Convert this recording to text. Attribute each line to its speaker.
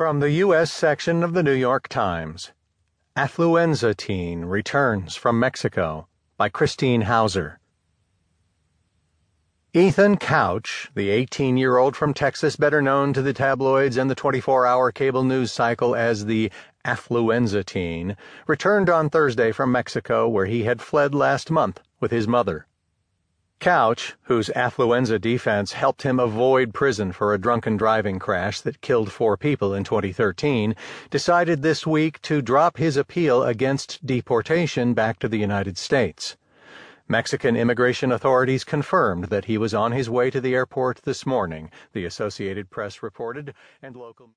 Speaker 1: From the U.S. section of the New York Times Affluenza Teen Returns from Mexico by Christine Hauser. Ethan Couch, the 18 year old from Texas, better known to the tabloids and the 24 hour cable news cycle as the Affluenza Teen, returned on Thursday from Mexico, where he had fled last month with his mother. Couch, whose affluenza defense helped him avoid prison for a drunken driving crash that killed four people in 2013, decided this week to drop his appeal against deportation back to the United States. Mexican immigration authorities confirmed that he was on his way to the airport this morning, the Associated Press reported, and local